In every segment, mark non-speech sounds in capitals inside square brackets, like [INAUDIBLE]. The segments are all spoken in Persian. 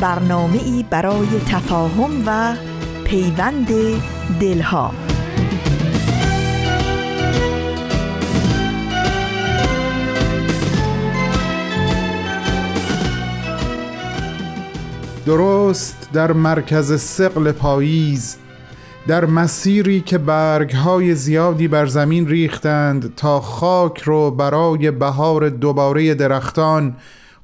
برنامه ای برای تفاهم و پیوند دلها. درست در مرکز سقل پاییز در مسیری که برگهای زیادی بر زمین ریختند تا خاک رو برای بهار دوباره درختان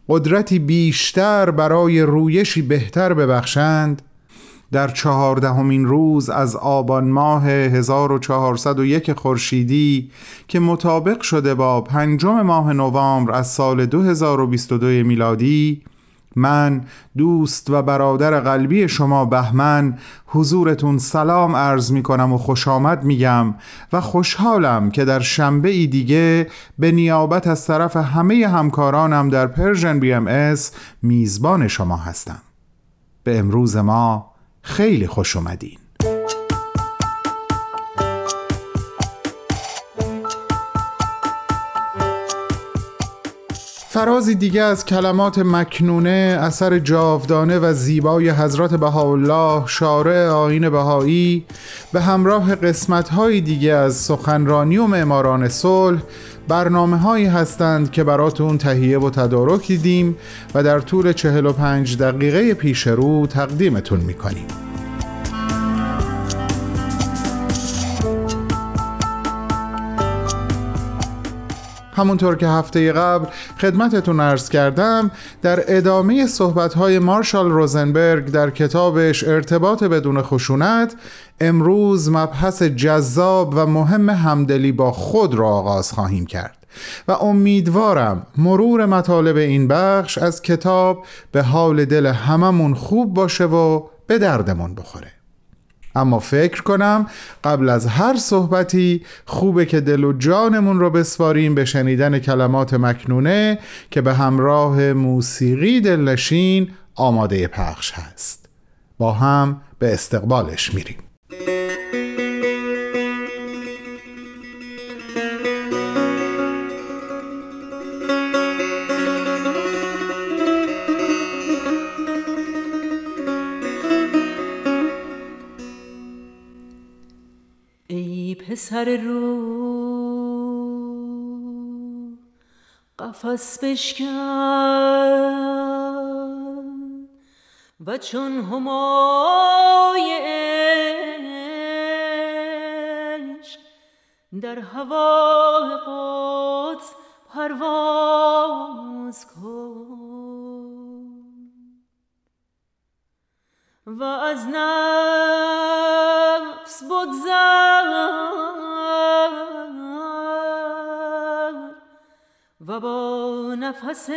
قدرتی بیشتر برای رویشی بهتر ببخشند در چهاردهمین روز از آبان ماه 1401 خورشیدی که مطابق شده با پنجم ماه نوامبر از سال 2022 میلادی من دوست و برادر قلبی شما بهمن حضورتون سلام عرض می کنم و خوش آمد میگم و خوشحالم که در شنبه ای دیگه به نیابت از طرف همه همکارانم در Persian BMS میزبان شما هستم. به امروز ما خیلی خوش اومدین. فرازی دیگه از کلمات مکنونه اثر جاودانه و زیبای حضرت بهاءالله شارع آیین بهایی به همراه قسمت‌های دیگه از سخنرانی و معماران صلح برنامه هایی هستند که براتون تهیه و تدارک دیدیم و در طول 45 دقیقه پیش رو تقدیمتون می‌کنیم. همونطور که هفته قبل خدمتتون ارز کردم در ادامه صحبتهای مارشال روزنبرگ در کتابش ارتباط بدون خشونت امروز مبحث جذاب و مهم همدلی با خود را آغاز خواهیم کرد و امیدوارم مرور مطالب این بخش از کتاب به حال دل هممون خوب باشه و به دردمون بخوره. اما فکر کنم قبل از هر صحبتی خوبه که دل و جانمون رو بسپاریم به شنیدن کلمات مکنونه که به همراه موسیقی دلنشین آماده پخش هست. با هم به استقبالش میریم. پسر رو. قفس بشکن و چون همای عشق در هوا قدس پرواز کن. و از نفس بگذر و با نفس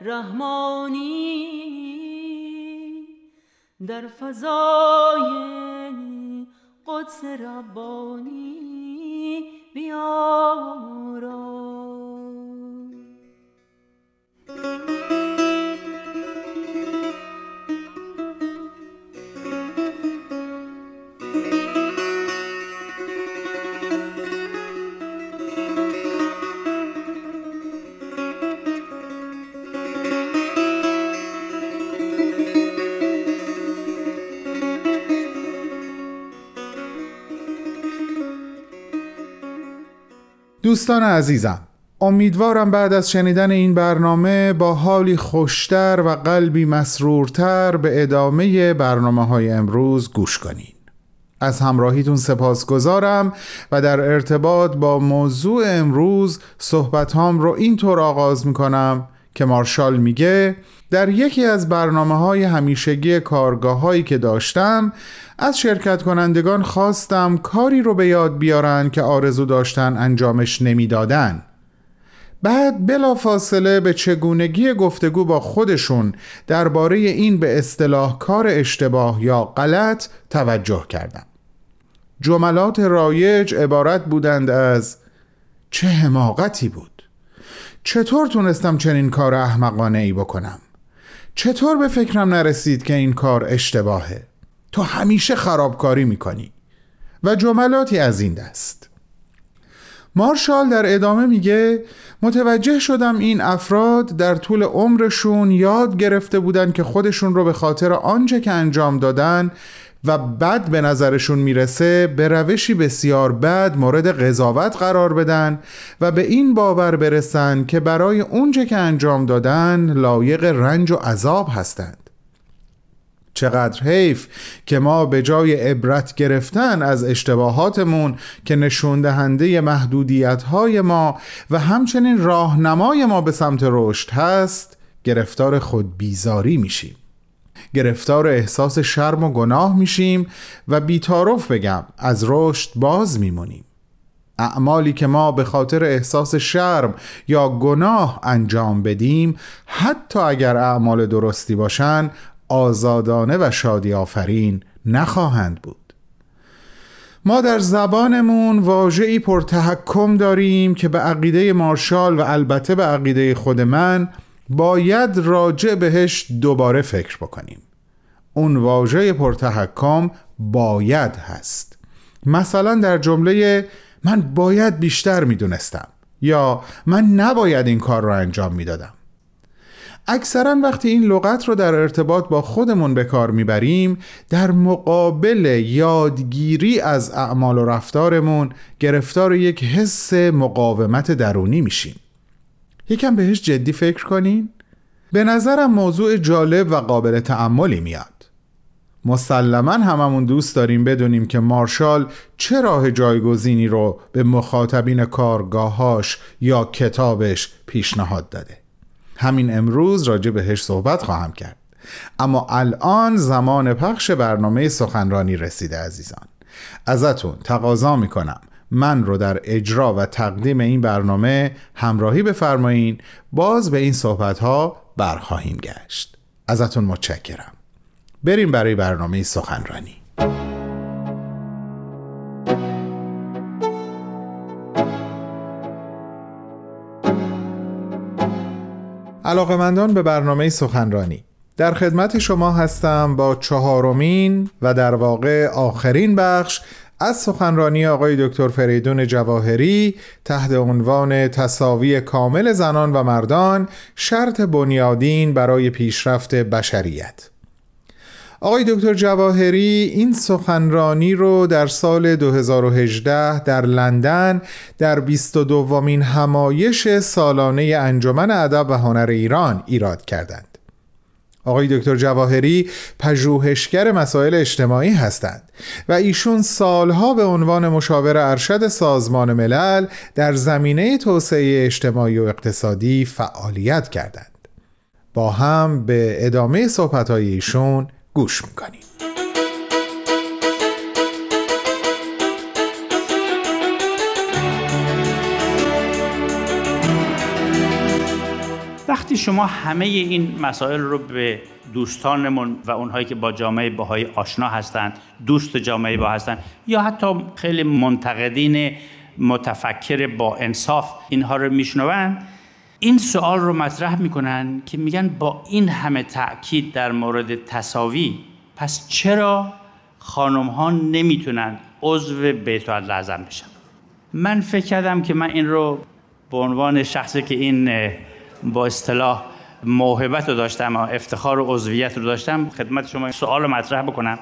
رحمانی در فضای قدس ربانی بیارا. دوستان عزیزم امیدوارم بعد از شنیدن این برنامه با حالی خوشتر و قلبی مسرورتر به ادامه برنامه های امروز گوش کنین. از همراهیتون سپاس گذارم و در ارتباط با موضوع امروز صحبت هم رو اینطور آغاز می‌کنم. که مارشال میگه در یکی از برنامه های همیشگی کارگاه هایی که داشتم از شرکت کنندگان خواستم کاری رو به یاد بیارن که آرزو داشتن انجامش نمی‌دادن. بعد بلا فاصله به چگونگی گفتگو با خودشون درباره این به اصطلاح کار اشتباه یا غلط توجه کردم. جملات رایج عبارت بودند از چه حماقتی بود؟ چطور تونستم چنین کار احمقانه ای بکنم؟ چطور به فکرم نرسید که این کار اشتباهه؟ تو همیشه خرابکاری می‌کنی و جملاتی از این دست. مارشال در ادامه میگه متوجه شدم این افراد در طول عمرشون یاد گرفته بودن که خودشون رو به خاطر آنچه که انجام دادن و بد به نظرشون می‌رسه به روشی بسیار بد مورد قضاوت قرار بدن و به این باور برسن که برای اونچه که انجام دادن لایق رنج و عذاب هستند. چقدر حیف که ما به جای عبرت گرفتن از اشتباهاتمون که نشون دهنده محدودیت های ما و همچنین راهنمای ما به سمت رشد هست گرفتار خود بیزاری میشیم. گرفتار احساس شرم و گناه میشیم و بیتارف بگم از رشد باز میمونیم. اعمالی که ما به خاطر احساس شرم یا گناه انجام بدیم حتی اگر اعمال درستی باشن آزادانه و شادی آفرین نخواهند بود. ما در زبانمون واژه‌ای پرتحکم داریم که به عقیده مارشال و البته به عقیده خود من باید راجع بهش دوباره فکر بکنیم. اون واژه پرتحکم باید هست. مثلا در جمله من باید بیشتر می‌دونستم یا من نباید این کار رو انجام می‌دادم. اکثرا وقتی این لغت رو در ارتباط با خودمون به کار می‌بریم در مقابل یادگیری از اعمال و رفتارمون گرفتار یک حس مقاومت درونی میشیم. یکم بهش جدی فکر کنین. به نظرم موضوع جالب و قابل تعملی میاد. مسلما هممون دوست داریم بدونیم که مارشال چه راه جایگزینی رو به مخاطبین کارگاهاش یا کتابش پیشنهاد داده. همین امروز راجع بهش صحبت خواهم کرد. اما الان زمان پخش برنامه سخنرانی رسیده عزیزان. ازتون تقاضا می‌کنم. من رو در اجرا و تقدیم این برنامه همراهی بفرمایین. باز به این صحبت ها برخواهیم گشت. ازتون متشکرم. بریم برای برنامه سخنرانی. علاقمندان به برنامه سخنرانی. در خدمت شما هستم با چهارمین و در واقع آخرین بخش از سخنرانی آقای دکتر فریدون جواهری تحت عنوان تصاوی کامل زنان و مردان شرط بنیادین برای پیشرفت بشریت آقای دکتر جواهری این سخنرانی رو در سال 2018 در لندن در 22 دومین همایش سالانه انجمن ادب و هنر ایران ایراد کردند. آقای دکتر جواهری پژوهشگر مسائل اجتماعی هستند و ایشون سالها به عنوان مشاور ارشد سازمان ملل در زمینه توسعه اجتماعی و اقتصادی فعالیت کردند. با هم به ادامه صحبت‌های ایشون گوش می‌کنیم وقتی شما همه این مسائل رو به دوستانمون و اونهایی که با جامعه باهایی آشنا هستند دوست جامعه با هستند یا حتی خیلی منتقدین متفکر با انصاف اینها رو میشنوند این سوال رو مطرح می‌کنن که میگن با این همه تاکید در مورد تصاوی پس چرا خانم ها نمی‌تونن عضو بیت لازم بشن؟ من فکر کردم که من این رو به عنوان شخصی که این با اصطلاح موهبت رو داشتم و افتخار و عضویت رو داشتم. خدمت شما سوال رو مطرح بکنم.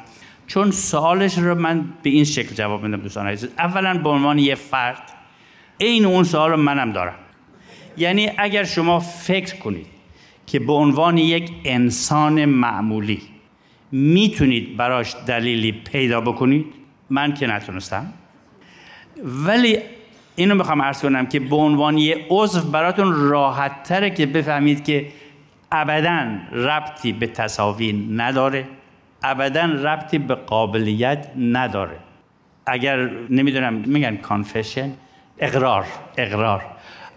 چون سوالش رو من به این شکل جواب میدم دوستان عزیز. اولا به عنوان یه فرد این اون سوال رو منم دارم. یعنی اگر شما فکر کنید که به عنوان یک انسان معمولی می‌تونید براش دلیلی پیدا بکنید من که نتونستم. ولی اینو می‌خوام عرض کنم که به عنوان یه عضو براتون راحت تره که بفهمید که ابدا ربطی به تصاوی نداره ابدا ربطی به قابلیت نداره. اگر نمی‌دونم میگن کانفشن اقرار اقرار.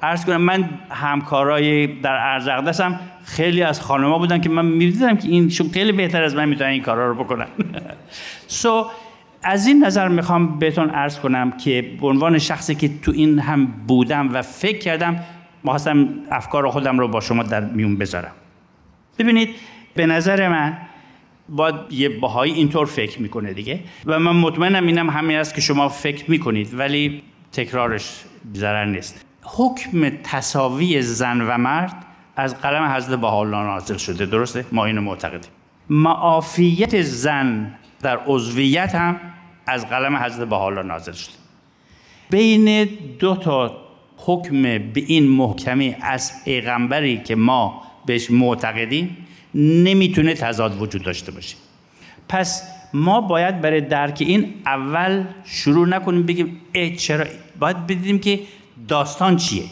عرض کنم من همکارای در ارزقدس هم خیلی از خانما بودن که من می‌دیدم که این خیلی بهتر از من می‌تونن این کارا رو بکنن. سو [LAUGHS] so, از این نظر می‌خوام بهتون عرض کنم که به عنوان شخصی که تو این هم بودم و فکر کردم خواستم افکار خودم رو با شما در میون بذارم. ببینید به نظر من باید یه باهایی اینطور فکر می‌کنه دیگه. و من مطمئنم اینم همین است که شما فکر می‌کنید ولی تکرارش ضرر نیست. حکم تصاوی زن و مرد از قلم حضرت بهاءالله نازل شده. درسته؟ ما اینو معتقدیم. معافیت زن در عضویت هم از قلم حضرت بهاءالله نازل شده بین دو تا حکم به این محکمی از پیغمبری که ما بهش معتقدیم نمی‌تونه تضاد وجود داشته باشه. پس ما باید برای درک این اول شروع نکنیم بگیم اه چرا؟ باید بدیم که داستان چیه.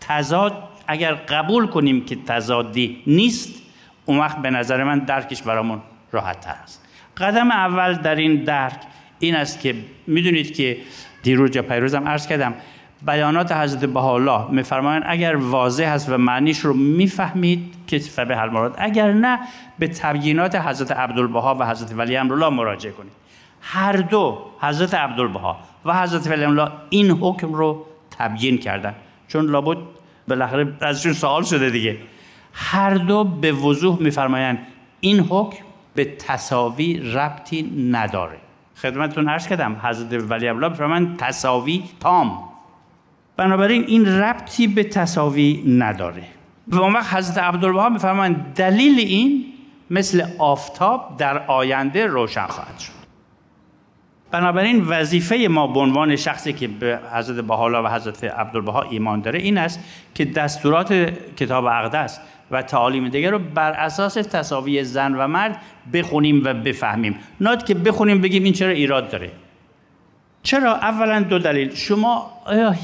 تضاد اگر قبول کنیم که تضادی نیست اون وقت به نظر من درکش برامون راحت تر است. قدم اول در این درک این است که می‌دونید که دیروز یا پیروزم عرض کردم بیانات حضرت بهاءالله میفرمایند اگر واضح است و معنیش رو می‌فهمید که فبه المراد اگر نه به تبیینات حضرت عبدالبها و حضرت ولی امرالله مراجعه کنید. هر دو حضرت عبدالبها و حضرت ولی امرالله این حکم رو تبیین کردن. چون لابد بالاخره ازشون سوال شده دیگه. هر دو به وضوح میفرمایند این حکم به تصاوی ربطی نداره. خدمتتون عرض کردم حضرت ولی الله میفرمایند تصاوی تام. بنابراین این ربطی به تصاوی نداره. و اون وقت حضرت عبدالبها میفرمایند دلیل این مثل آفتاب در آینده روشن خواهد شد. بنابراین وظیفه ما به عنوان شخصی که به حضرت بهاءالله و حضرت عبدالبها ایمان داره این است که دستورات کتاب اقدس و تعالیم دیگر رو بر اساس تصاوی زن و مرد بخونیم و بفهمیم. نه که بخونیم بگیم این چرا ایراد داره. چرا؟ اولا دو دلیل. شما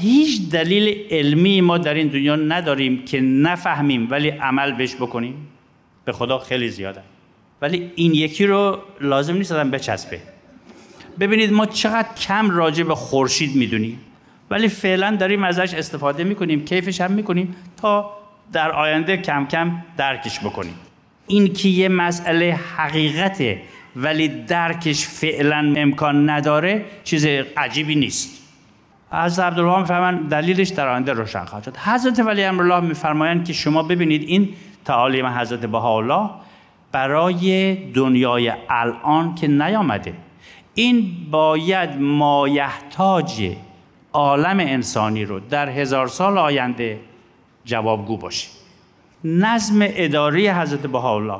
هیچ دلیل علمی ما در این دنیا نداریم که نفهمیم ولی عمل بهش بکنیم؟ به خدا خیلی زیاده. ولی این یکی رو لازم نیست آدم بچسبه. ببینید ما چقدر کم راجع به خورشید می‌دونیم. ولی فعلا داریم ازش استفاده می‌کنیم کیفش هم می‌کنیم تا در آینده کم کم درکش بکنیم. این که یه مسئله حقیقته ولی درکش فعلا امکان نداره چیز عجیبی نیست. از عبدالله میفرمان دلیلش در آینده روشن خواهد شد. حضرت ولی امرالله میفرمایند که شما ببینید این تعالیم حضرت بهاءالله برای دنیای الان که نیامده. این باید مایحتاج عالم انسانی رو در هزار سال آینده جوابگو باشه نظم اداری حضرت بهاءالله.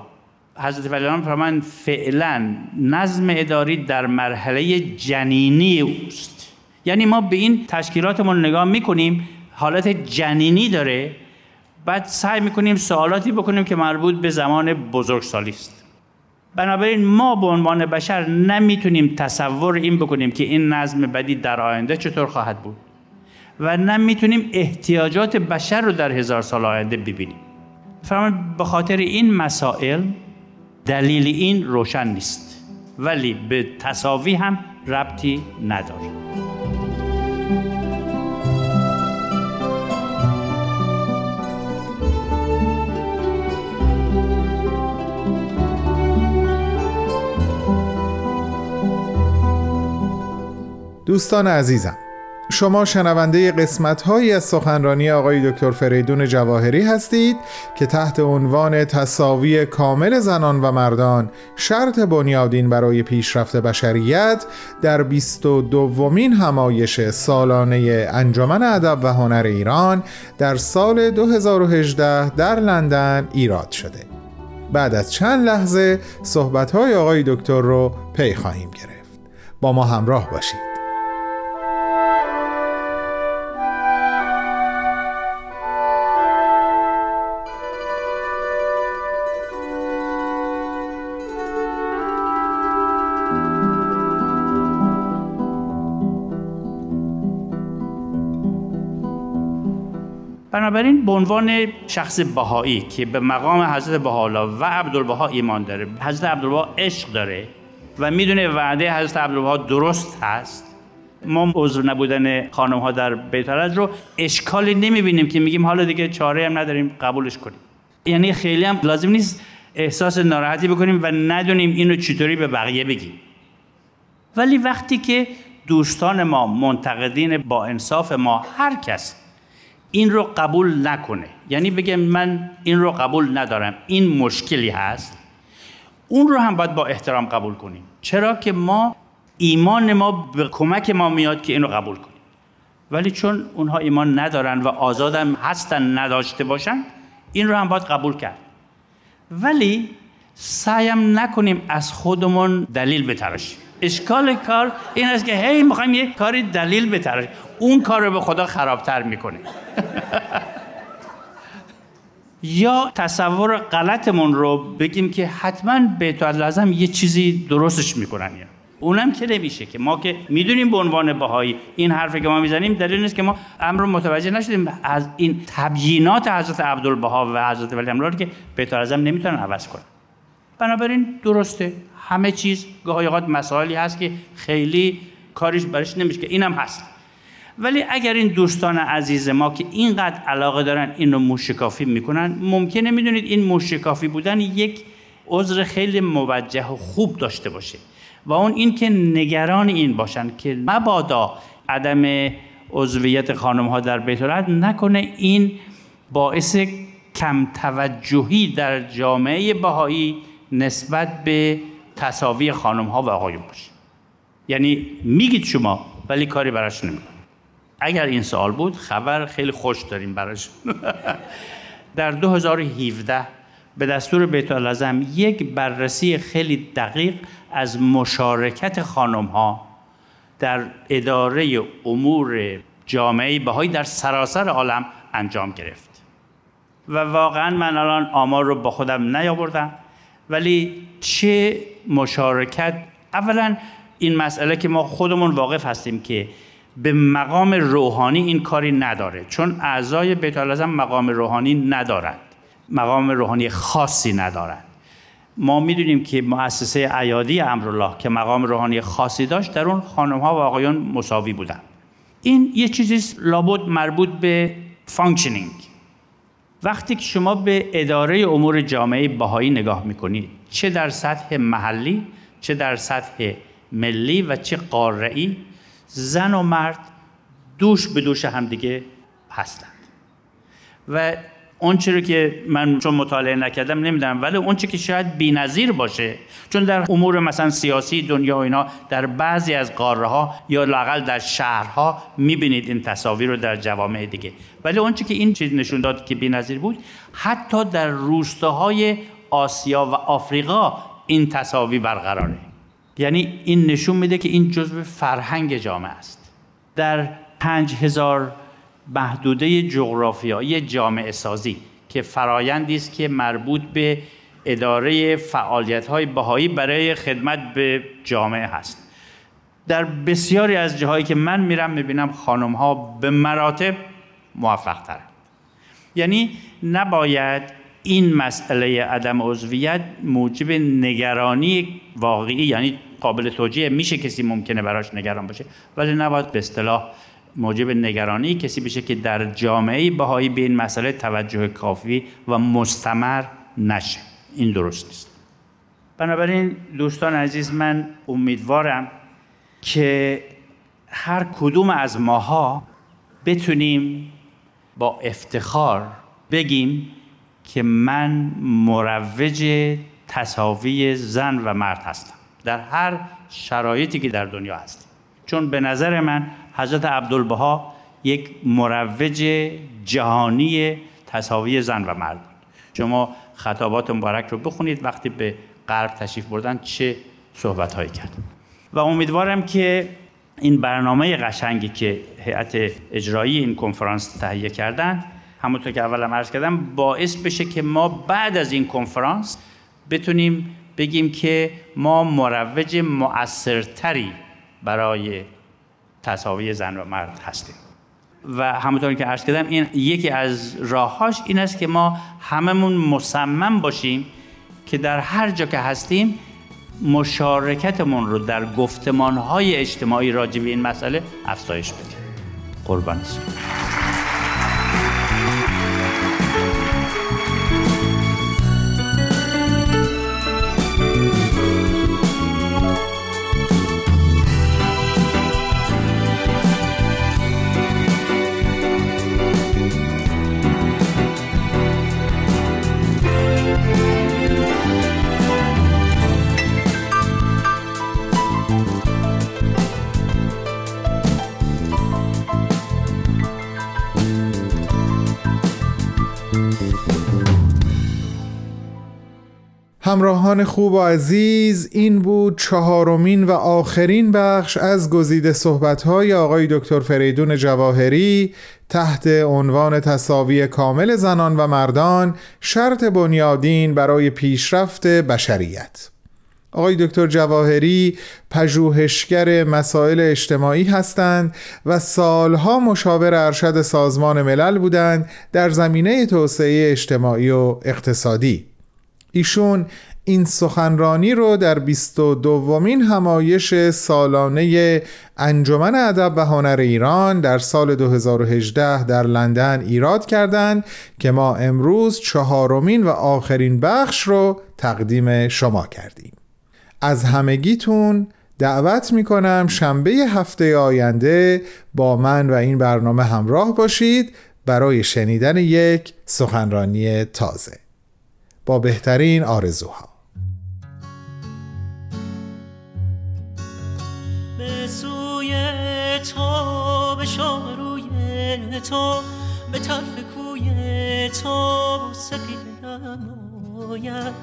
حضرت ولی فرمان فعلا نظم اداری در مرحله جنینی اوست. یعنی ما به این تشکیلاتمون نگاه می‌کنیم حالت جنینی داره بعد سعی می‌کنیم سوالاتی بکنیم که مربوط به زمان بزرگسالی است. بنابراین ما به عنوان بشر نمی‌تونیم تصور این بکنیم که این نظم بدی در آینده چطور خواهد بود. و نمی‌تونیم احتیاجات بشر رو در هزار سال آینده ببینیم. فرمان به خاطر این مسائل دلیل این روشن نیست ولی به تصاوی هم ربطی نداره. دوستان عزیزم شما شنونده قسمت هایی از سخنرانی آقای دکتر فریدون جواهری هستید که تحت عنوان تصاوی کامل زنان و مردان شرط بنیادین برای پیشرفت بشریت در 22 دومین همایش سالانه انجمن ادب و هنر ایران در سال 2018 در لندن ایراد شده. بعد از چند لحظه صحبت های آقای دکتر رو پی خواهیم گرفت. با ما همراه باشید. بنابراین به عنوان شخص بهایی که به مقام حضرت بهاءالله و عبدالبها ایمان داره حضرت عبدالبها عشق داره و می‌دونه وعده حضرت عبدالبها درست هست ما عضو نبودن خانم ها در بیت رو اشکالی نمی‌بینیم که میگیم حالا دیگه چاره هم نداریم قبولش کنیم. یعنی خیلی هم لازم نیست احساس ناراحتی بکنیم و ندونیم اینو چطوری به بقیه بگیم. ولی وقتی که دوستان ما منتقدین با انصاف ما هر کس این رو قبول نکنه. یعنی بگه من این رو قبول ندارم. این مشکلی هست. اون رو هم باید با احترام قبول کنیم. چرا که ما ایمان ما به کمک ما میاد که این رو قبول کنیم. ولی چون اونها ایمان ندارن و آزادم هستن نداشته باشن این رو هم باید قبول کرد. ولی سعیم نکنیم از خودمون دلیل بتراشیم. اشکال کار این است که هی می‌خوایم یک کاری دلیل بتراشیم اون کار رو به خدا خرابتر می‌کنه [LAUGHS] یا تصور غلطمون رو بگیم که حتما بیت لازم یه چیزی درستش می‌کنن یا. اونم که نمیشه که ما که می‌دونیم به عنوان بهایی این حرفی که ما می‌زنیم دلیل نیست که ما امر متوجه نشدیم. از این تبیینات حضرت عبدالبها و حضرت ولی که بیت اعظم نمی‌تونن عوض کنن. بنابراین درسته. همه چیز گاهی اوقات مسائلی هست که خیلی کاریش برش نمیشه که اینم هست. ولی اگر این دوستان عزیز ما که اینقدر علاقه دارن این رو موشکافی می‌کنن ممکنه می‌دونید این موشکافی بودن یک عذر خیلی موجه و خوب داشته باشه. و اون این که نگران این باشن که مبادا عدم عضویت خانم ها در بیت نکنه این باعث کم توجهی در جامعه بهایی نسبت به تصاوی خانم ها و آقایون باشه. یعنی میگید شما ولی کاری براش نمی‌کنه اگر این سوال بود خبر خیلی خوش داریم براش [LAUGHS] در 2017 به دستور بیت العظم یک بررسی خیلی دقیق از مشارکت خانم ها در اداره امور جامعه بهایی در سراسر عالم انجام گرفت. و واقعا من الان آمار رو با خودم نیاوردم. ولی چه مشارکت؟ اولا این مسئله که ما خودمون واقف هستیم که به مقام روحانی این کاری نداره چون اعضای بیت مقام روحانی ندارند مقام روحانی خاصی ندارند. ما می‌دونیم که مؤسسه ایادی امرالله که مقام روحانی خاصی داشت در اون خانم ها و آقایان مساوی بودن این یه چیزی لابد مربوط به functioning وقتی که شما به اداره امور جامعه بهایی نگاه می‌کنید چه در سطح محلی چه در سطح ملی و چه قارعی زن و مرد دوش به دوش همدیگه هستند. و اونچه رو که من چون مطالعه نکردم نمی‌دونم ولی اونچه که شاید بی‌نظیر باشه چون در امور مثلا سیاسی دنیا و اینا در بعضی از قاره ها یا لاقل در شهرها می‌بینید این تصاویر رو در جوامع دیگه. ولی اونچه که این چیز نشون داد که بی‌نظیر بود حتی در روستاهای آسیا و آفریقا این تصاویر برقراره. یعنی این نشون میده که این جزء فرهنگ جامعه است. در پنج هزار محدوده جغرافیایی جامعه سازی که فرایندی است که مربوط به اداره فعالیت های بهایی برای خدمت به جامعه هست. در بسیاری از جاهایی که من میرم می‌بینم خانم ها به مراتب موفق ترند یعنی نباید این مسئله عدم عضویت موجب نگرانی واقعی یعنی قابل توجیه میشه کسی ممکنه براش نگران باشه ولی نباید به اصطلاح موجب نگرانی کسی بشه که در جامعه بهایی به این مسئله توجه کافی و مستمر نشه. این درست نیست. بنابراین دوستان عزیز من امیدوارم که هر کدوم از ماها بتونیم با افتخار بگیم که من مروج تصاوی زن و مرد هستم. در هر شرایطی که در دنیا هست چون به نظر من حضرت عبدالبها یک مروج جهانی تصاوی زن و مرد شما خطابات مبارک رو بخونید وقتی به غرب تشریف بردن چه صحبت هایی کرد و امیدوارم که این برنامه قشنگی که هیئت اجرایی این کنفرانس تهیه کردن همونطور که اولم عرض کردم باعث بشه که ما بعد از این کنفرانس بتونیم بگیم که ما مروج مؤثرتری برای تصاوی زن و مرد هستیم. و همونطور که عرض کردم این یکی از راههاش این است که ما هممون مصمم باشیم که در هر جا که هستیم مشارکتمون رو در گفتمانهای اجتماعی راجع به این مسئله افزایش بدیم. قربان همراهان خوب و عزیز این بود چهارمین و آخرین بخش از گزیده صحبت‌های آقای دکتر فریدون جواهری تحت عنوان تصاوی کامل زنان و مردان شرط بنیادین برای پیشرفت بشریت. آقای دکتر جواهری پژوهشگر مسائل اجتماعی هستند و سالها مشاور ارشد سازمان ملل بودند در زمینه توسعه اجتماعی و اقتصادی. ایشون این سخنرانی رو در 22 دومین همایش سالانه انجمن ادب و هنر ایران در سال 2018 در لندن ایراد کردند که ما امروز چهارمین و آخرین بخش رو تقدیم شما کردیم. از همگیتون دعوت می‌کنم شنبه هفته آینده با من و این برنامه همراه باشید برای شنیدن یک سخنرانی تازه. با بهترین آرزوها. به سوی تو به روی تو به طرف کوی تو سپید نماید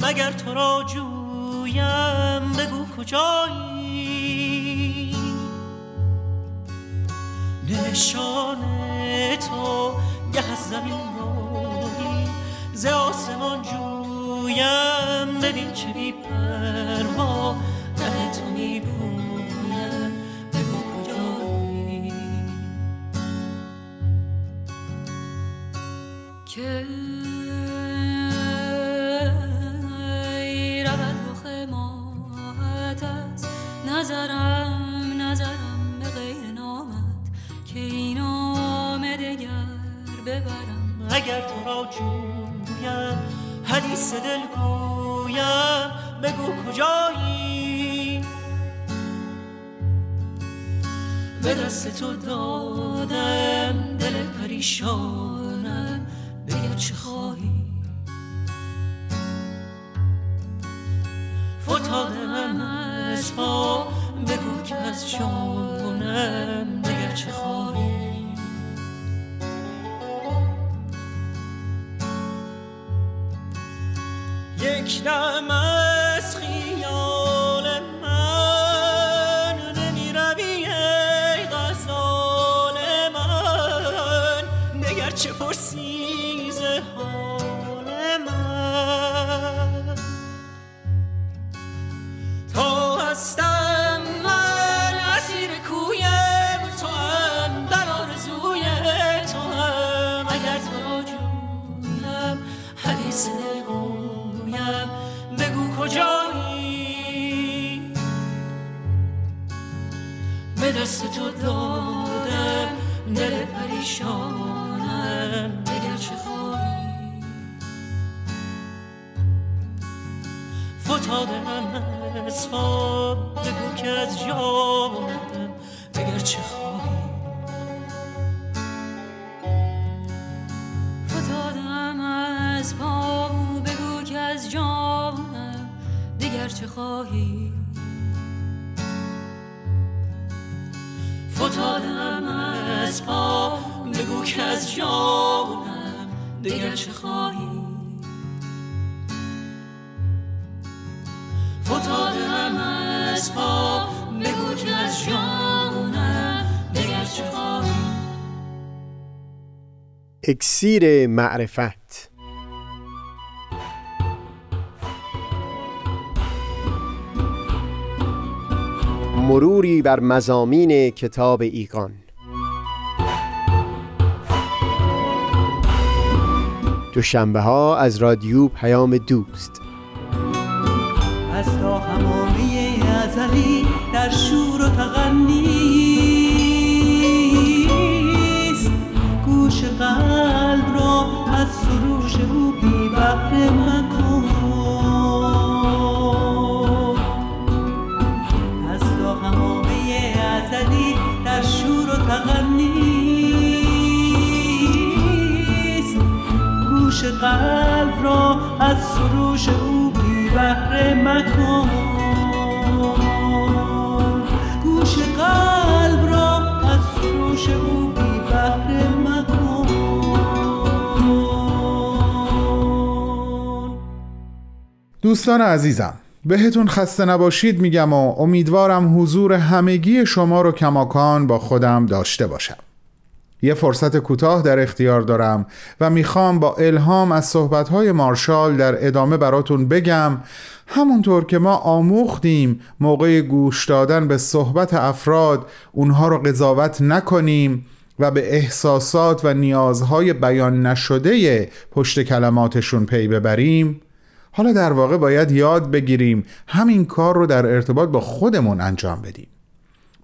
مگر تو را جویم؟ بگو کجایی؟ نشان تو گه زمین ز آسمان جویم ببین چه بی پروا ره تو می پویم. بگو کجایی که نظرم نظرم به غیر نامت که این آمه دگر ببرم. اگر تو را گویم حدیث دل گویم بگو کجایی؟ به دست تو دادم دل پریشانم بگر چه خواهی؟ فتادم از پا بگو که از جانم بگر چه خواهی؟ یک تو دادم دل پریشانم بگر چه خواهی فتادم از پا بگو که از جانم بگر چه خواهی فتادم از پا بگو که از جانم دیگر چه خواهی؟ دیگر چه خواهی؟ فتادم از پا بگو که از جانم دیگر چه خواهی؟ اکسیر معرفت مروری بر مزامین کتاب ایقان دوشنبه ها از رادیو پیام دوست. از تا همامه ازلی در شور و تغنیست گوش قلب را از سروش او بی بحر مکن. گوش قلب را از سروش او بی بحر مکن. دوستان عزیزم بهتون خسته نباشید میگم و امیدوارم حضور همگی شما رو کماکان با خودم داشته باشم. یه فرصت کوتاه در اختیار دارم و می‌خوام با الهام از صحبتهای مارشال در ادامه براتون بگم همونطور که ما آموختیم موقع گوش دادن به صحبت افراد اونها رو قضاوت نکنیم و به احساسات و نیازهای بیان نشده پشت کلماتشون پی ببریم. حالا در واقع باید یاد بگیریم همین کار رو در ارتباط با خودمون انجام بدیم.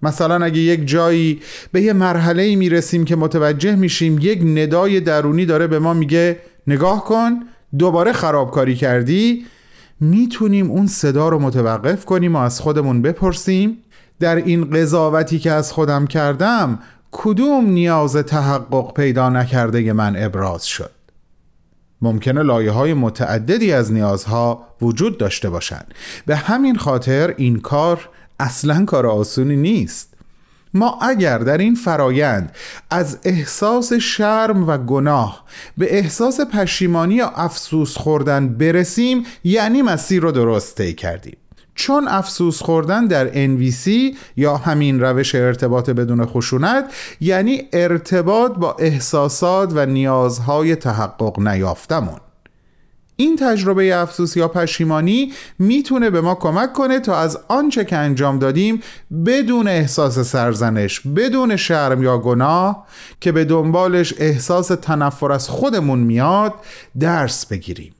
مثلا اگه یک جایی به یه مرحله می رسیم که متوجه میشیم یک ندای درونی داره به ما میگه نگاه کن دوباره خرابکاری کردی می‌تونیم اون صدا رو متوقف کنیم و از خودمون بپرسیم. در این قضاوتی که از خودم کردم کدوم نیاز تحقق پیدا نکرده من ابراز شد؟ ممکنه لایه های متعددی از نیازها وجود داشته باشند. به همین خاطر این کار اصلا کار آسونی نیست. ما اگر در این فرایند از احساس شرم و گناه به احساس پشیمانی یا افسوس خوردن برسیم یعنی مسیر رو درست طی کردیم. چون افسوس خوردن در NVC یا همین روش ارتباط بدون خشونت یعنی ارتباط با احساسات و نیازهای تحقق نیافتمون. این تجربه افسوس یا پشیمانی می‌تونه به ما کمک کنه تا از آنچه که انجام دادیم بدون احساس سرزنش بدون شرم یا گناه که به دنبالش احساس تنفر از خودمون میاد درس بگیریم.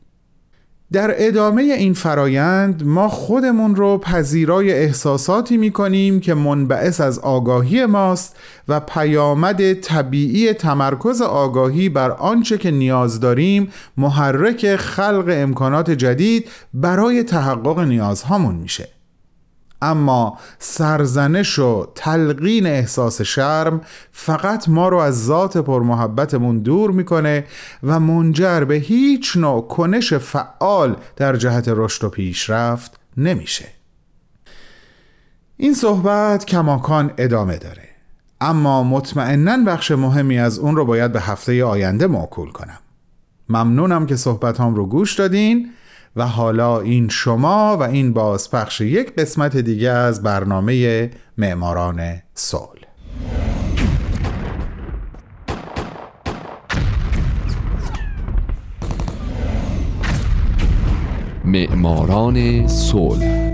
در ادامه این فرایند ما خودمون رو پذیرای احساساتی می کنیم که منبعث از آگاهی ماست و پیامد طبیعی تمرکز آگاهی بر آنچه که نیاز داریم محرک خلق امکانات جدید برای تحقق نیازهامون میشه. اما سرزنش و تلقین احساس شرم فقط ما رو از ذات پرمحبتمون دور می‌کنه و منجر به هیچ نوع کنش فعال در جهت رشد و پیشرفت نمیشه. این صحبت کماکان ادامه داره. اما مطمئنا بخش مهمی از اون رو باید به هفته آینده موکول کنم. ممنونم که صحبت هم رو گوش دادین. و حالا این شما و این بازپخش یک قسمت دیگه از برنامه معماران صلح. معماران صلح.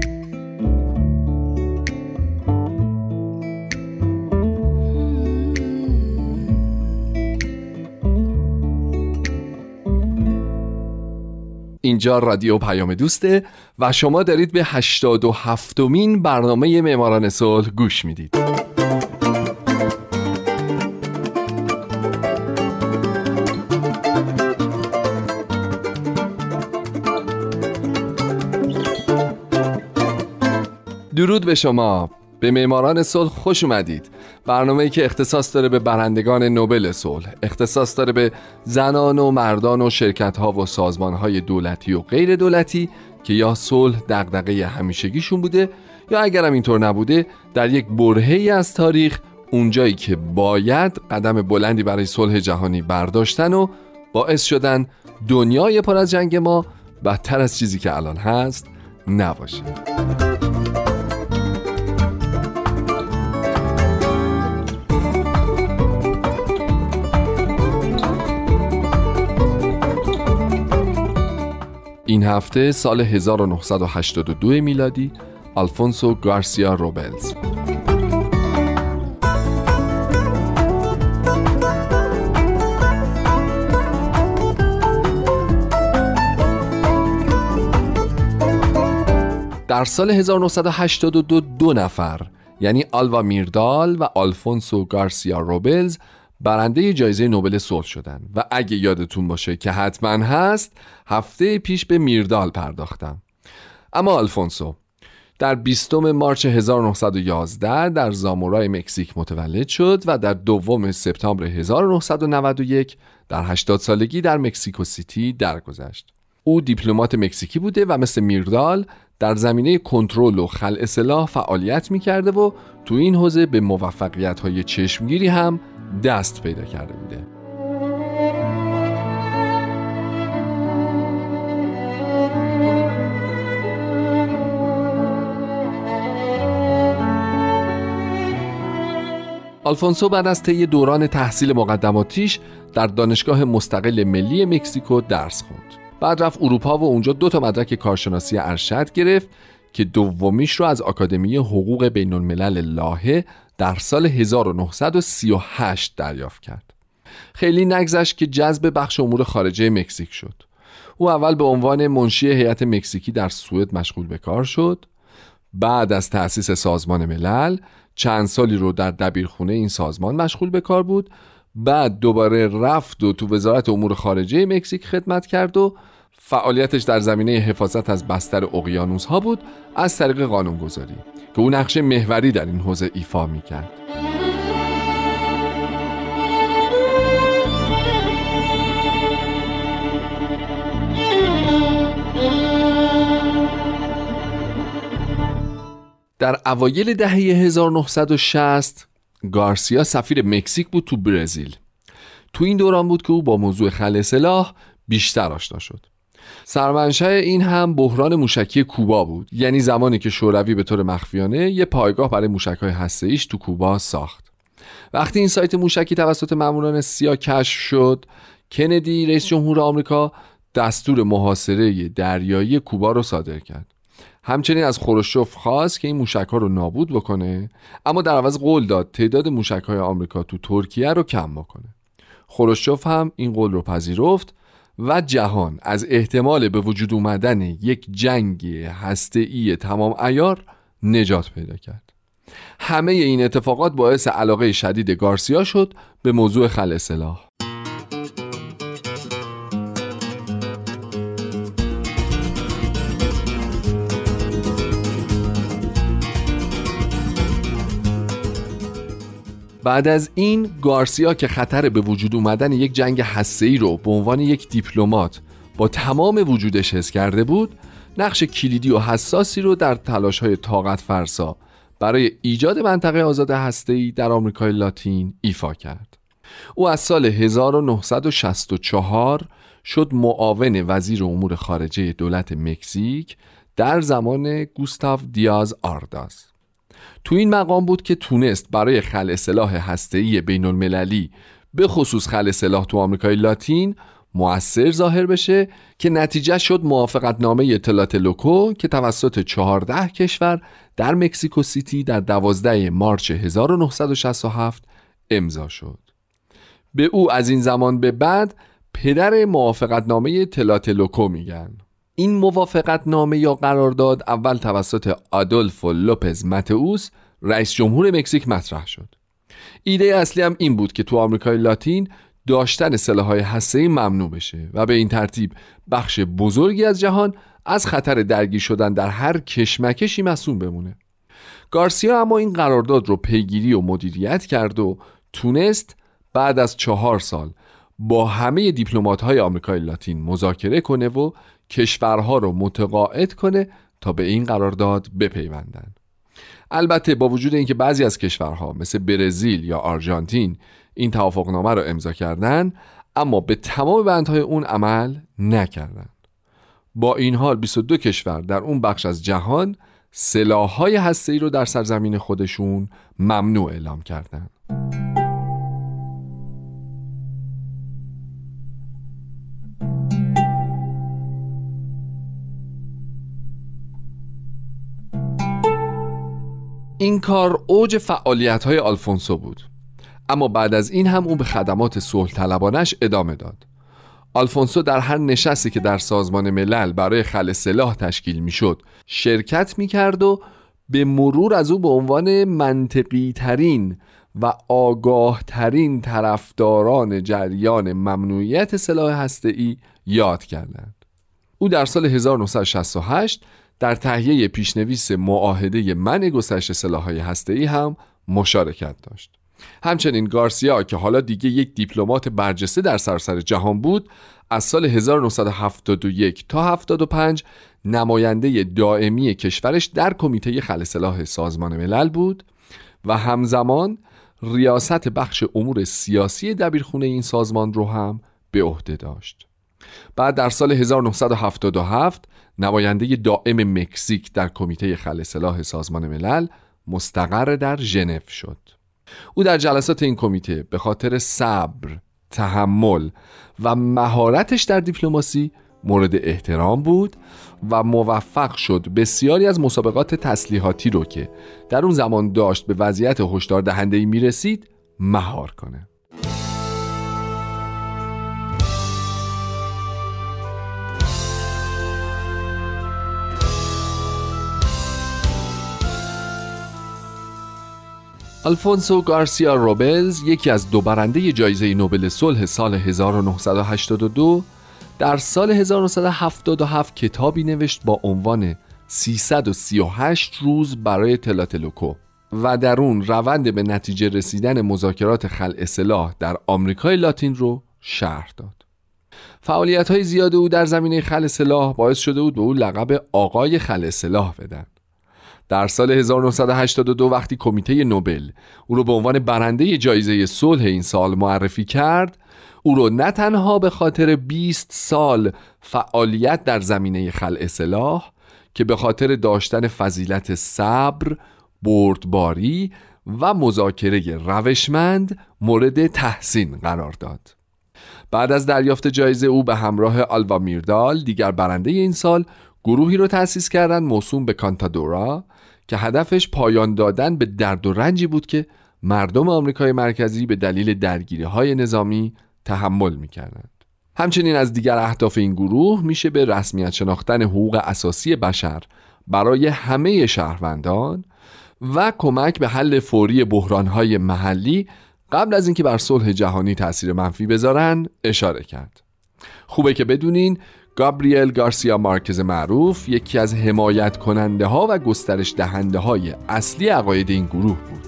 اینجا رادیو پیام دوسته و شما دارید به 87 مین برنامه معماران صلح گوش می‌دید. درود به شما. به معماران صلح خوش اومدید. برنامه‌ای که اختصاص داره به برندگان نوبل صلح اختصاص داره به زنان و مردان و شرکت‌ها و سازمان‌های دولتی و غیر دولتی که یا صلح دغدغه همیشگیشون بوده یا اگرم اینطور نبوده در یک برهه‌ای از تاریخ اونجایی که باید قدم بلندی برای صلح جهانی برداشتن و باعث شدن دنیای پر از جنگ ما بدتر از چیزی که الان هست نباشه. این هفته سال 1982 میلادی آلفونسو گارسیا روبلز. در سال 1982 دو نفر یعنی آلوا میردال و آلفونسو گارسیا روبلز برنده جایزه نوبل صلح شدن و اگه یادتون باشه که حتما هست هفته پیش به میردال پرداختم اما آلفونسو در 20 مارچ 1911 در زامورای مکزیک متولد شد و در دوم سپتامبر 1991 در 80 سالگی در مکسیکو سیتی درگذشت. او دیپلمات مکزیکی بوده و مثل میردال در زمینه کنترل و خلع سلاح فعالیت می‌کرده و تو این حوزه به موفقیت های چشمگیری هم دست پیدا کرده بوده. آلفونسو بعد از طی دوران تحصیل مقدماتیش در دانشگاه مستقل ملی مکزیکو درس خوند. بعد رفت اروپا و اونجا دو تا مدرک کارشناسی ارشد گرفت که دومیش رو از آکادمی حقوق بین الملل لاهه در سال 1938 دریافت کرد. خیلی نگذشت که جذب بخش امور خارجه مکزیک شد. او اول به عنوان منشی هیئت مکزیکی در سوئد مشغول به کار شد. بعد از تأسیس سازمان ملل چند سالی رو در دبیرخونه این سازمان مشغول به کار بود بعد دوباره رفت و تو وزارت امور خارجه مکزیک خدمت کرد و فعالیتش در زمینه حفاظت از بستر اقیانوس ها بود از طریق قانونگذاری که او نقش محوری در این حوزه ایفا می کرد. در اوایل دهه 1960 گارسیا سفیر مکزیک بود تو برزیل تو این دوران بود که او با موضوع خل سلاح بیشتر آشنا شد سرمنشه این هم بحران موشکی کوبا بود. یعنی زمانی که شوروی به طور مخفیانه یه پایگاه برای موشکهای هسته‌ایش تو کوبا ساخت. وقتی این سایت موشکی توسط ماموران سیا کشف شد کندی رئیس جمهور آمریکا دستور محاصره دریایی کوبا رو صادر کرد. همچنین از خروشوف خواست که این موشک ها رو نابود بکنه اما در عوض قول داد تعداد موشک های آمریکا تو ترکیه رو کم بکنه. خروشوف هم این قول رو پذیرفت و جهان از احتمال به وجود اومدن یک جنگ هسته‌ای تمام ایار نجات پیدا کرد. همه این اتفاقات باعث علاقه شدید گارسیا شد به موضوع خل سلاح. بعد از این گارسیا که خطر به وجود اومدن یک جنگ ای رو به عنوان یک دیپلمات با تمام وجودش حس کرده بود نقش کلیدی و حساسی رو در تلاش های طاقت فرسا برای ایجاد منطقه آزاد ای در آمریکای لاتین ایفا کرد. او از سال 1964 شد معاون وزیر امور خارجه دولت مکزیک در زمان گوستاو دیاز آرداز. تو این مقام بود که تونست برای خلع سلاح هسته‌ای بین المللی به خصوص خلع سلاح تو آمریکای لاتین موثر ظاهر بشه که نتیجه شد موافقت نامه لوکو که توسط 14 کشور در Mexico City در 12 March 1967 امضا شد. به او از این زمان به بعد پدر موافقت نامه لوکو میگن. این موافقت نامه یا قرارداد اول توسط آدولفو لوپز متئوس رئیس جمهور مکزیک مطرح شد. ایده اصلی هم این بود که تو آمریکای لاتین داشتن سلاح‌های هسته‌ای ممنوع بشه و به این ترتیب بخش بزرگی از جهان از خطر درگیر شدن در هر کشمکشی مسئول بمونه. گارسیا اما این قرارداد رو پیگیری و مدیریت کرد و تونست بعد از چهار سال با همه دیپلمات های آمریکای لاتین مذاکره کنه و کشورها رو متقاعد کنه تا به این قرارداد بپیوندن البته با وجود اینکه بعضی از کشورها مثل برزیل یا آرژانتین این توافقنامه رو امضا کردن اما به تمام بندهای اون عمل نکردند. با این حال 22 کشور در اون بخش از جهان سلاح‌های هسته‌ای رو در سرزمین خودشون ممنوع اعلام کردند. این کار اوج فعالیت های آلفونسو بود اما بعد از این هم او به خدمات صلح طلبانش ادامه داد آلفونسو در هر نشستی که در سازمان ملل برای خل سلاح تشکیل می‌شد شرکت می‌کرد و به مرور از او به عنوان منطقی ترین و آگاه ترین طرفداران جریان ممنوعیت سلاح هسته‌ای یاد کردند. او در سال 1968 در تهیه پیشنویس معاهده منع گسترش سلاح‌های هسته‌ای هم مشارکت داشت. همچنین گارسیا که حالا دیگه یک دیپلمات برجسته در سراسر جهان بود از سال 1971 تا 75 نماینده دائمی کشورش در کمیته خل سلاح سازمان ملل بود و همزمان ریاست بخش امور سیاسی دبیرخونه این سازمان رو هم به عهده داشت بعد در سال 1977 نماینده دائم مکزیک در کمیته خل سلاح سازمان ملل مستقر در ژنو شد. او در جلسات این کمیته به خاطر صبر، تحمل و مهارتش در دیپلماسی مورد احترام بود و موفق شد بسیاری از مسابقات تسلیحاتی رو که در اون زمان داشت به وضعیت هشدار دهنده ای می رسید مهار کنه. آلفونسو گارسیا روبلز یکی از دو برنده جایزه نوبل صلح سال 1982 در سال 1977 کتابی نوشت با عنوان 338 روز برای تلاتلوکو و در اون روند به نتیجه رسیدن مذاکرات خلع اصلاح در آمریکای لاتین رو شرح داد. فعالیت های زیاد او در زمینه خل سلاح باعث شده بود به او لقب آقای خل سلاح بدن. در سال 1982 وقتی کمیته نوبل او رو به عنوان برنده جایزه صلح این سال معرفی کرد او رو نه تنها به خاطر 20 سال فعالیت در زمینه خلع سلاح که به خاطر داشتن فضیلت صبر، بردباری و مذاکره روشمند مورد تحسین قرار داد. بعد از دریافت جایزه او به همراه آلوا میردال دیگر برنده این سال گروهی رو تأسیس کردند موسوم به کانتادورا که هدفش پایان دادن به درد و رنجی بود که مردم آمریکای مرکزی به دلیل درگیری های نظامی تحمل می کردند. همچنین از دیگر اهداف این گروه میشه به رسمیت شناختن حقوق اساسی بشر برای همه شهروندان و کمک به حل فوری بحرانهای محلی قبل از اینکه بر صلح جهانی تاثیر منفی بذارن اشاره کرد. خوبه که بدونین گابریل گارسیا مارکز معروف یکی از حمایت کننده ها و گسترش دهنده های اصلی عقاید این گروه بود.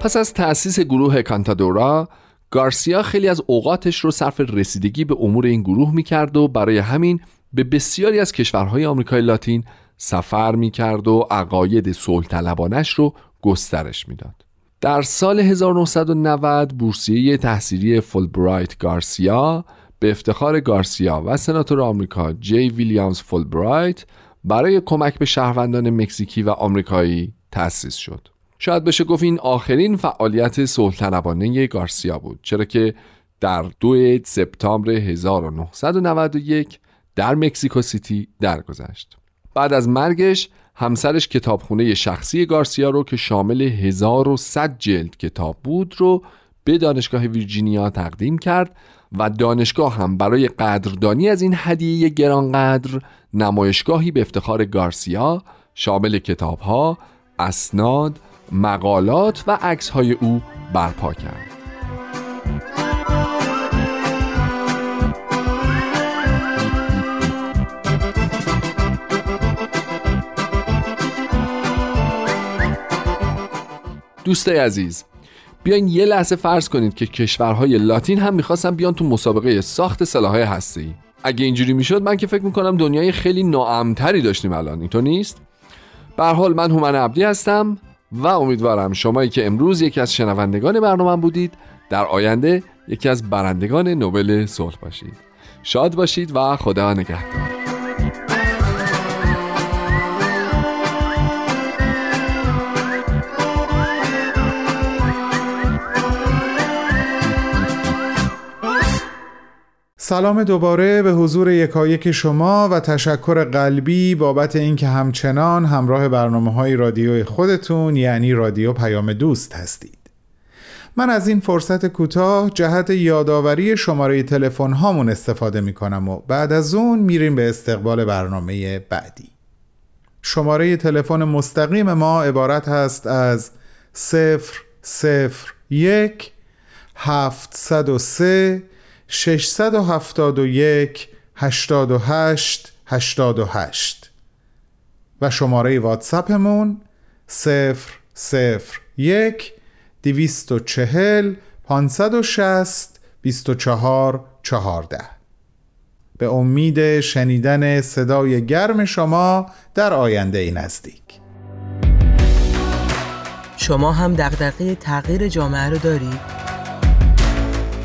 پس از تأسیس گروه کانتادورا گارسیا خیلی از اوقاتش رو صرف رسیدگی به امور این گروه می‌کرد و برای همین به بسیاری از کشورهای آمریکای لاتین سفر می‌کرد و عقاید صلح طلبانش رو گسترش می‌داد. در سال 1990 بورسیه تحصیلی فولبرایت گارسیا به افتخار گارسیا و سناتور آمریکا جی ویلیامز فولبرایت برای کمک به شهروندان مکزیکی و آمریکایی تأسیس شد. شاید بشه گفت این آخرین فعالیت صلح گارسیا بود چرا که در دو سپتامبر 1991 در مکزیکو سیتی درگذشت. بعد از مرگش همسرش کتابخونه شخصی گارسیا رو که شامل 1100 جلد کتاب بود رو به دانشگاه ویرجینیا تقدیم کرد و دانشگاه هم برای قدردانی از این هدیه گرانقدر نمایشگاهی به افتخار گارسیا شامل کتابها، اسناد، مقالات و عکس‌های او برپا کرد. دوستای عزیز بیاین یه لحظه فرض کنید که کشورهای لاتین هم می‌خواستن بیان تو مسابقه ساخت سلاحهای هسته‌ای اگه اینجوری می‌شد من که فکر می‌کنم دنیای خیلی ناامتری داشتیم الان اینطور نیست؟ به حال من هومن عبدی هستم و امیدوارم شمایی که امروز یکی از شنوندگان برنامه بودید در آینده یکی از برندگان نوبل صلح باشید. شاد باشید و خدا نگهدار. سلام دوباره به حضور یکایک شما و تشکر قلبی بابت اینکه همچنان همراه برنامه های رادیوی خودتون یعنی رادیو پیام دوست هستید. من از این فرصت کوتاه جهت یادآوری شماره تلفن هامون استفاده می کنم و بعد از اون میریم به استقبال برنامه بعدی. شماره تلفن مستقیم ما عبارت هست از 001 703 671 88 88 و شماره واتساپمون 001 240 560 24 14 به امید شنیدن صدای گرم شما در آینده نزدیک. شما هم دغدغه تغییر جامعه رو دارید؟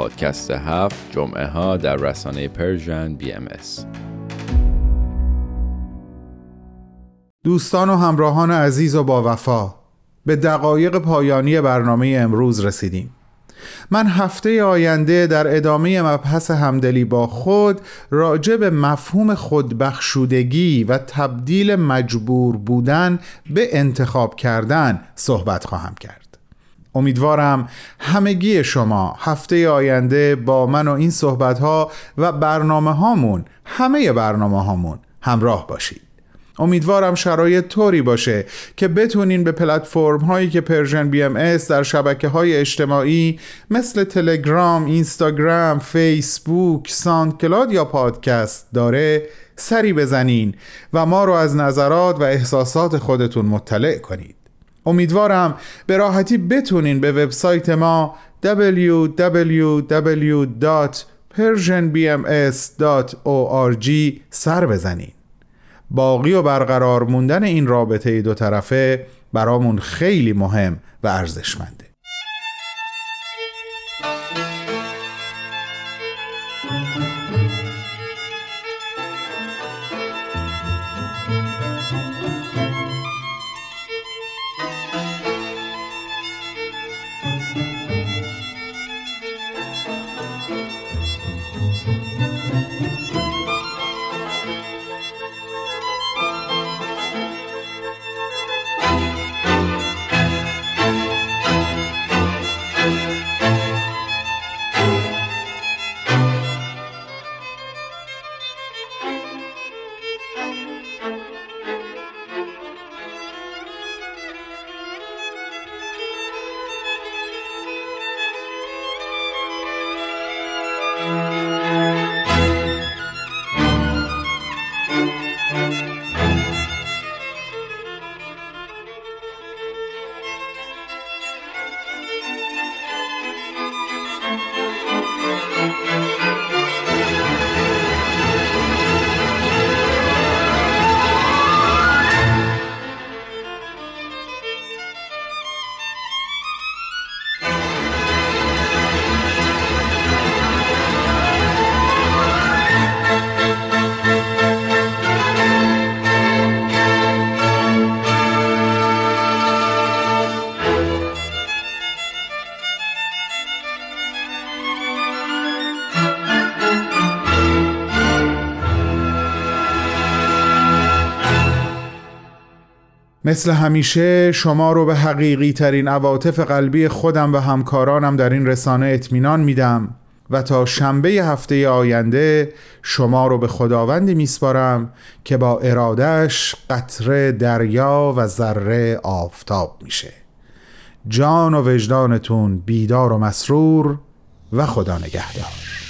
پادکست هفت جمعه ها در رسانه Persian BMS. دوستان و همراهان عزیز و با وفا به دقایق پایانی برنامه امروز رسیدیم من هفته آینده در ادامه مبحث همدلی با خود راجع به مفهوم خودبخشودگی و تبدیل مجبور بودن به انتخاب کردن صحبت خواهم کرد امیدوارم همگی شما هفته آینده با من و این صحبت ها و برنامه هامون همه برنامه هامون همراه باشید. امیدوارم شرایط طوری باشه که بتونین به پلتفرم هایی که Persian BMS در شبکه های اجتماعی مثل تلگرام، اینستاگرام، فیسبوک، SoundCloud یا پادکست داره سری بزنین و ما رو از نظرات و احساسات خودتون مطلع کنید. امیدوارم به راحتی بتونین به وبسایت ما www.persianbms.org سر بزنین. باقی و برقرار موندن این رابطه دو طرفه برامون خیلی مهم و ارزشمنده. مثل همیشه شما رو به حقیقی ترین عواطف قلبی خودم و همکارانم در این رسانه اطمینان میدم و تا شنبه هفته آینده شما رو به خداوندی میسپارم که با ارادش قطره دریا و ذره آفتاب میشه. جان و وجدانتون بیدار و مسرور و خدا نگهدار.